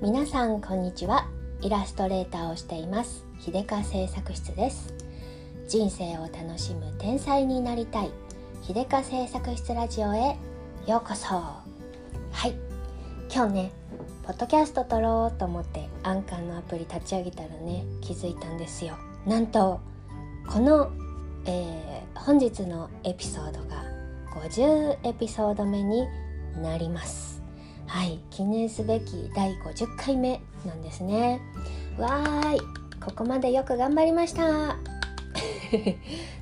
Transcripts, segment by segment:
皆さんこんにちは。イラストレーターをしています。秀香製作室です。人生を楽しむ天才になりたい。秀香製作室ラジオへ。ようこそ。はい。今日ねポッドキャスト撮ろうと思ってアンカーのアプリ立ち上げたらね気づいたんですよ。なんとこの、えー、本日のエピソードが50エピソード目になります。はい記念すべき第50回目なんですね。わーいここまでよく頑張りました。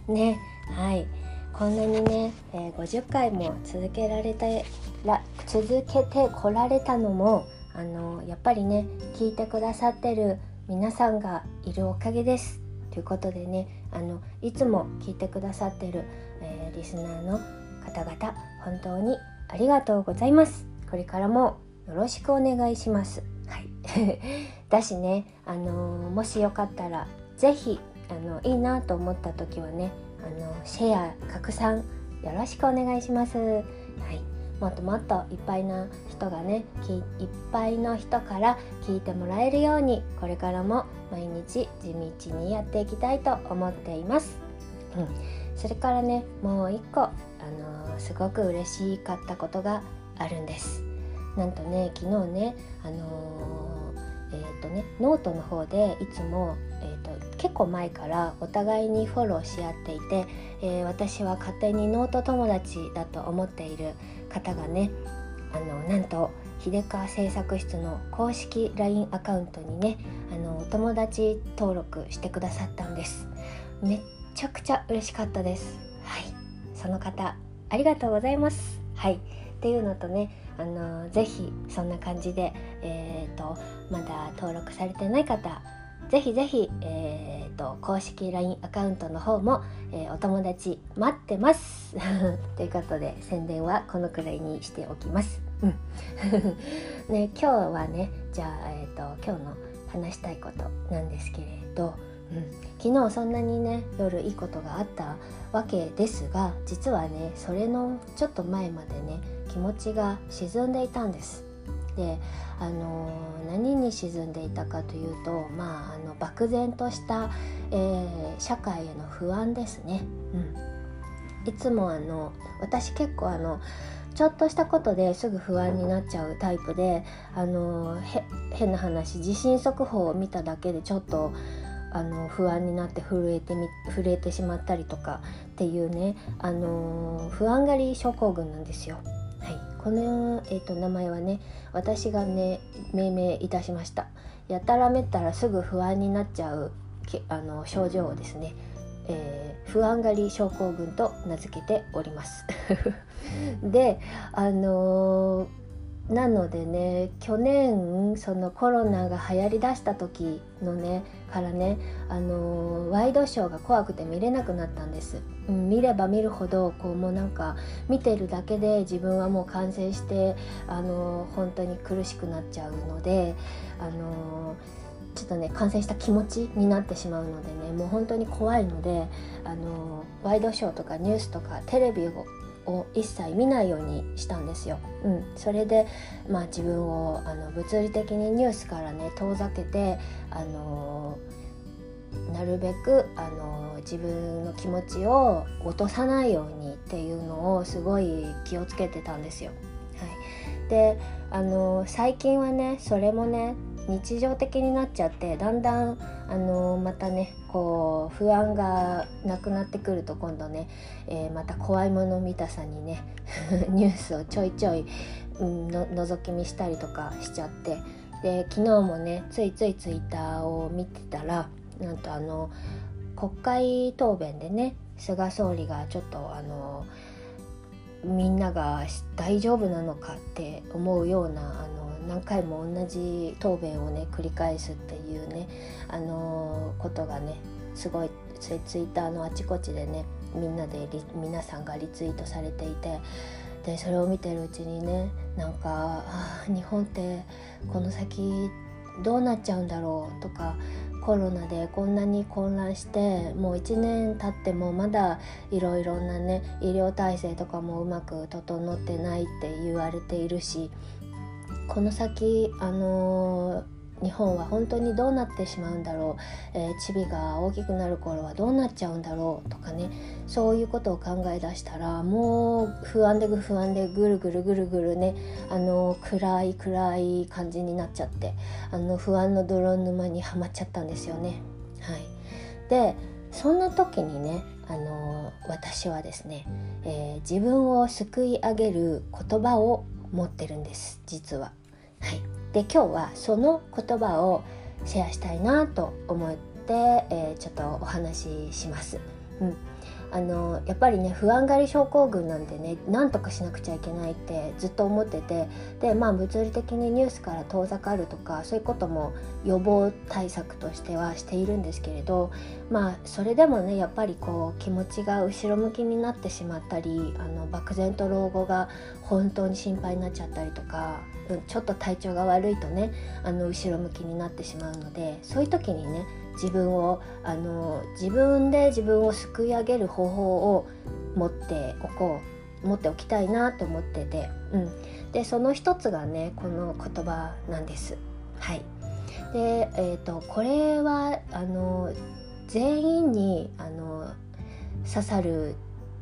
ねはい。こんなにね、えー、50回も続けられてら続けてこられたのもあのやっぱりね聞いてくださってる皆さんがいるおかげです。ということでねあのいつも聞いてくださってる、えー、リスナーの方々本当にありがとうございます。これからもよろしくお願いします。はい、だしね、あのー、もしよかったら是非あのいいなと思った時はね、あのシェア拡散よろしくお願いします。はい、もっともっといっぱいな人がねいっぱいの人から聞いてもらえるようにこれからも毎日地道にやっていきたいと思っています。うん、それからねもう一個あのー、すごく嬉しかったことがあるんです。なんとね昨日ねあのー、えっ、ー、とねノートの方でいつも、えーと、結構前からお互いにフォローし合っていて、えー、私は勝手にノート友達だと思っている方がねあのなんと秀川製作室の公式 LINE アカウントにねあのお友達登録してくださったんです。めっちゃくちゃ嬉しかったです。はい。その方ありがとうございます。はい。っていうのとねあのぜひそんな感じで、えーと、まだ登録されてない方ぜひぜひ、えーと、公式 LINE アカウントの方も、えー、お友達待ってます ということで宣伝はこのくらいにしておきます。うん ね、今日はねじゃあ、えーと今日の話したいことなんですけれど、昨日そんなにね夜いいことがあったわけですが実はねそれのちょっと前までね気持ちが沈んでいたんです。であの何に沈んでいたかというとまああの漠然とした、えー、社会への不安ですね。うん、いつもあの私結構あのちょっとしたことですぐ不安になっちゃうタイプであの変な話地震速報を見ただけでちょっとあの不安になって震えてみ震えてしまったりとかっていうね、あの不安がり症候群なんですよ。はい、この、えーと、名前はね私がね命名いたしました。やたらめったらすぐ不安になっちゃうあの症状をですね、えー、不安がり症候群と名付けております。であのーなのでね去年そのコロナが流行りだした時のねからねあのワイドショーが怖くて見れなくなったんです、うん、見れば見るほどこうもうなんか見てるだけで自分はもう感染してあの本当に苦しくなっちゃうのであのちょっとね感染した気持ちになってしまうのでねもう本当に怖いのであのワイドショーとかニュースとかテレビをを一切見ないようにしたんですよ。うん、それで、まあ、自分をあの物理的にニュースからね遠ざけて、あのなるべく、あの自分の気持ちを落とさないようにっていうのをすごい気をつけてたんですよ。はい、であの最近はねそれもね日常的になっちゃってだんだんあのまたねこう不安がなくなってくると今度ね、えー、また怖いもの見たさにね ニュースをちょいちょい、うん、の覗き見したりとかしちゃってで昨日もねついついツイッターを見てたらなんとあの国会答弁でね菅総理がちょっとあのみんなが大丈夫なのかって思うようなあ何回も同じ答弁をね繰り返すっていうね、あのー、ことがねすごいツイッターのあちこちでねみんなで皆さんがリツイートされていてでそれを見てるうちにねなんか日本ってこの先どうなっちゃうんだろうとかコロナでこんなに混乱してもう1年経ってもまだいろいろなね医療体制とかもうまく整ってないって言われているしこの先あのー日本は本当にどうなってしまうんだろう、えー、チビが大きくなる頃はどうなっちゃうんだろうとかね。そういうことを考え出したらもう不安で不安でぐるぐるぐるぐるね。あの暗い暗い感じになっちゃって。あの不安の泥沼にはまっちゃったんですよね。はい、でそんな時にねあの私はですね、えー、自分を救い上げる言葉を持ってるんです実は。はいで今日はその言葉をシェアしたいなと思って、えー、ちょっとお話しします。うんあのやっぱりね不安がり症候群なんてね何とかしなくちゃいけないってずっと思っててでまあ物理的にニュースから遠ざかるとかそういうことも予防対策としてはしているんですけれどまあそれでもねやっぱりこう気持ちが後ろ向きになってしまったりあの漠然と老後が本当に心配になっちゃったりとかうんちょっと体調が悪いとねあの後ろ向きになってしまうのでそういう時にね自分をあの自分で自分を救い上げる方法を持っておこう持っておきたいなと思ってて、うん、でその一つがねこの言葉なんです。はいでえーと、これはあの全員にあの刺さる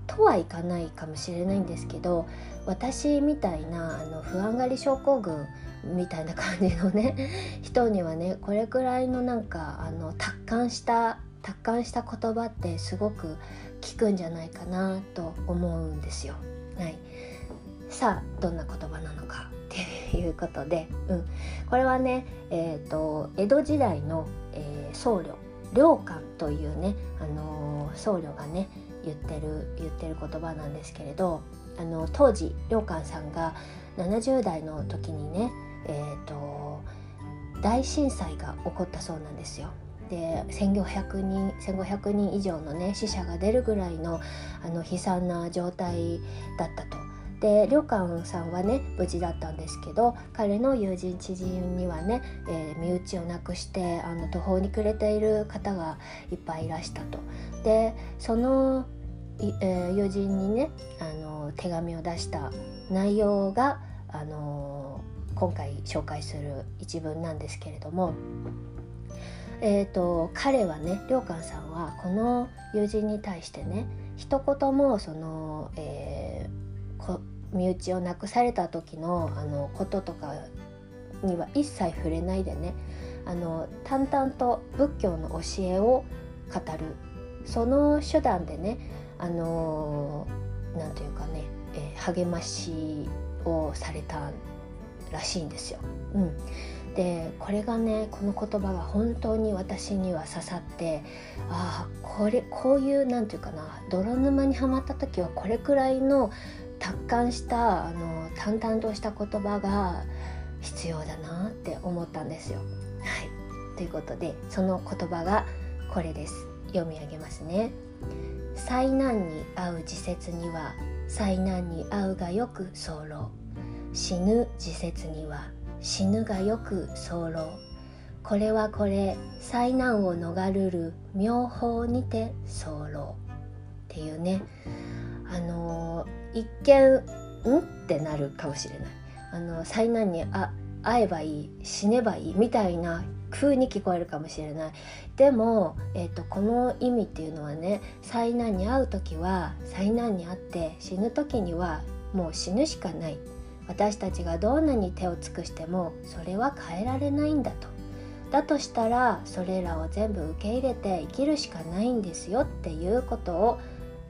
とはいかないかもしれないんですけど私みたいなあの不安がり症候群みたいな感じのね人にはねこれくらいのなんかあの達観した達観した言葉ってすごく効くんじゃないかなと思うんですよ。はい、さあどんな言葉なのかっていうことで、うん、これはね、えーと、江戸時代の、えー、僧侶良寛というね、あのー、僧侶がね言ってる言ってる言葉なんですけれどあの当時良寛さんが70代の時にねえーと、大震災が起こったそうなんですよ。で1500人1500人以上のね死者が出るぐらいのあの悲惨な状態だったと。で良寛さんはね無事だったんですけど彼の友人知人にはね、えー、身内を亡くしてあの途方に暮れている方がいっぱいいらしたと。でその、えー、友人にねあの手紙を出した内容があの今回紹介する一文なんですけれども、えーと、彼はね良寛さんはこの友人に対してね一言もその、えー、身内を亡くされた時のあのこととかには一切触れないでねあの淡々と仏教の教えを語る。その手段でねあのなんというかね、えー、励ましをされたんらしいんですよ。うん、でこれがねこの言葉が本当に私には刺さってああこれこういう何て言うかな泥沼にはまった時はこれくらいの達観したあの淡々とした言葉が必要だなって思ったんですよ。はいということでその言葉がこれです。読み上げますね。災難に遭う自説には災難に遭うがよく候死ぬ自説には死ぬがよく候これはこれ災難を逃るる妙法にて候っていうね。あの一見んってなるかもしれない。あの災難にあ会えばいい死ねばいいみたいな風に聞こえるかもしれない。でも、えーと、この意味っていうのはね災難に遭う時は災難に遭って死ぬ時にはもう死ぬしかない。私たちがどんなに手を尽くしてもそれは変えられないんだとだとしたらそれらを全部受け入れて生きるしかないんですよっていうことを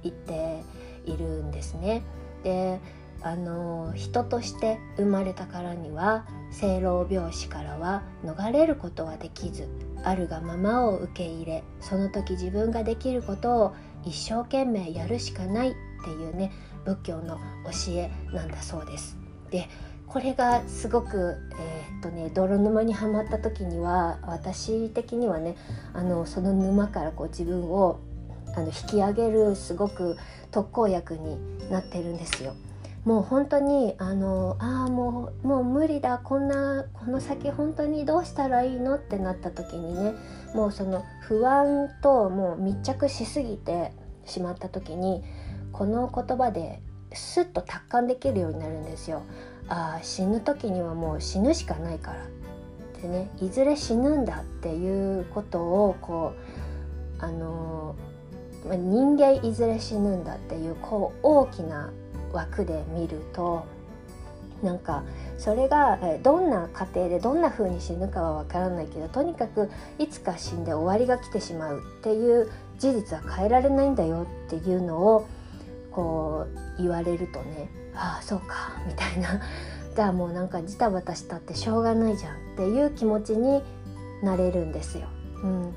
言っているんですね。であの人として生まれたからには生老病死からは逃れることはできずあるがままを受け入れその時自分ができることを一生懸命やるしかないっていうね仏教の教えなんだそうです。でこれがすごく、えー、っとね、泥沼にはまった時には私的にはねあのその沼からこう自分をあの引き上げるすごく特効薬になってるんですよ。もう本当にあのあもうもう無理だこんなこの先本当にどうしたらいいのってなった時にねもうその不安ともう密着しすぎてしまった時にこの言葉でスッと達観できるようになるんですよ。あ死ぬ時にはもう死ぬしかないからでねいずれ死ぬんだっていうことをこうあの人間いずれ死ぬんだっていうこう大きな枠で見るとなんかそれがどんな過程でどんな風に死ぬかはわからないけどとにかくいつか死んで終わりが来てしまうっていう事実は変えられないんだよっていうのをこう言われるとねああそうかみたいな じゃあもうなんかジタバタしたってしょうがないじゃんっていう気持ちになれるんですよ。うん、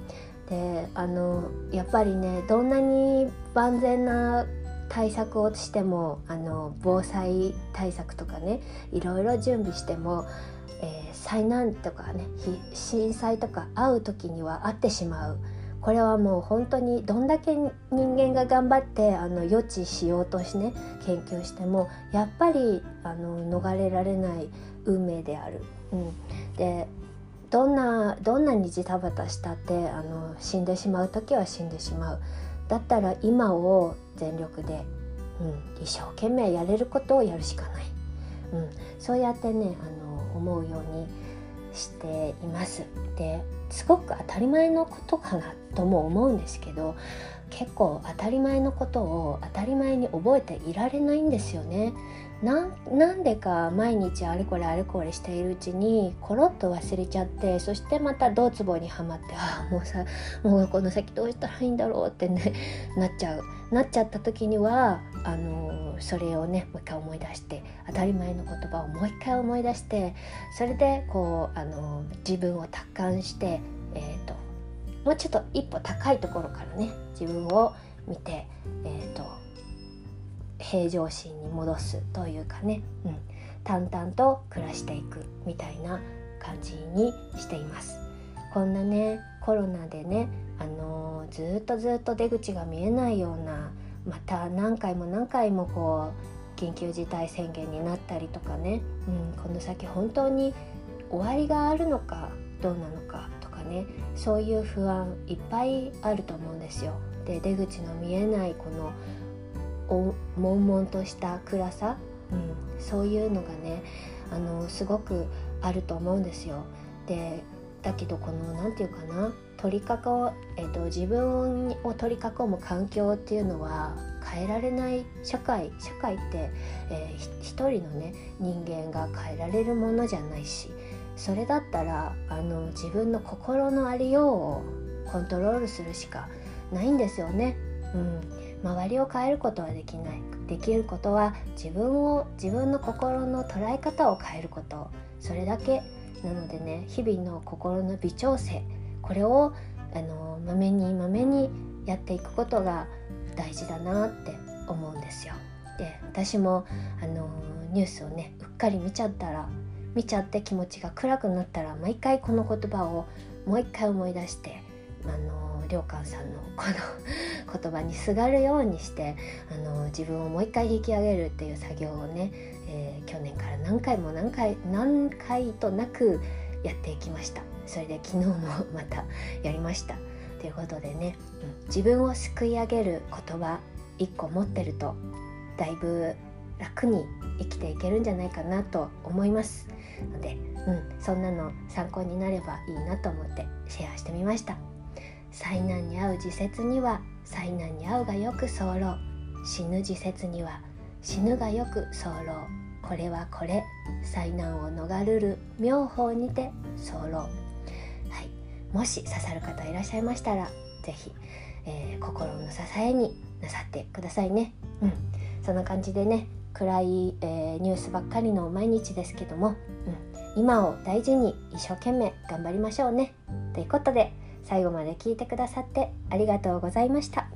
であのやっぱりねどんなに万全な対策をしてもあの防災対策とかねいろいろ準備しても、えー、災難とかね震災とか会う時には会ってしまう。これはもう本当にどんだけ人間が頑張ってあの予知しようとしてね研究してもやっぱりあの逃れられない運命である。うん、でどんなどんなにジタバタしたってあの死んでしまう時は死んでしまう。だったら今を全力で、うん、一生懸命やれることをやるしかない。うん、そうやってねあの思うようにしています。ですごく当たり前のことかなとも思うんですけど結構当たり前のことを当たり前に覚えていられないんですよね。なんでか毎日あれこれあれこれしているうちにコロッと忘れちゃってそしてまたドツボにはまってああもうさもうこの先どうしたらいいんだろうってね なっちゃう。なっちゃった時にはあのそれをねもう一回思い出して当たり前の言葉をもう一回思い出してそれでこうあの自分を達観して、えーと、もうちょっと一歩高いところからね自分を見て、えーと、平常心に戻すというかね、うん、淡々と暮らしていくみたいな感じにしています。こんなねコロナでね、あのー、ずっとずっと出口が見えないようなまた何回も何回もこう緊急事態宣言になったりとかね、うん、この先本当に終わりがあるのかどうなのかとかね。そういう不安いっぱいあると思うんですよ。で出口の見えないこの悶々とした暗さ、うん、そういうのがねあのすごくあると思うんですよ。でだけどこの何て言うかな？取り囲う、えーと、自分を取り囲む環境っていうのは変えられない社会社会って、えー、一人のね人間が変えられるものじゃないしそれだったらあの自分の心のありようをコントロールするしかないんですよね。うん、周りを変えることはできない。できることは自分を自分の心の捉え方を変えること。それだけ。なのでね日々の心の微調整。これをあのまめにまめにやっていくことが大事だなって思うんですよ。で私もあのニュースをねうっかり見ちゃったら見ちゃって気持ちが暗くなったら毎回この言葉をもう一回思い出してあの良寛さんのこの 言葉にすがるようにしてあの自分をもう一回引き上げるっていう作業をね、えー、去年から何回も何回何回となくやっていきました。それで昨日もまたやりました。ということでね、うん、自分をすくい上げる言葉一個持ってるとだいぶ楽に生きていけるんじゃないかなと思いますので、うん、そんなの参考になればいいなと思ってシェアしてみました。災難に遭う自説には災難に遭うがよく候死ぬ自説には死ぬがよく候これはこれ災難を逃るる妙法にて候はい。もし刺さる方いらっしゃいましたら是非、えー、心の支えになさってくださいね。うん。そんな感じでね暗い、えー、ニュースばっかりの毎日ですけども、うん、今を大事に一生懸命頑張りましょうね。ということで最後まで聞いてくださってありがとうございました。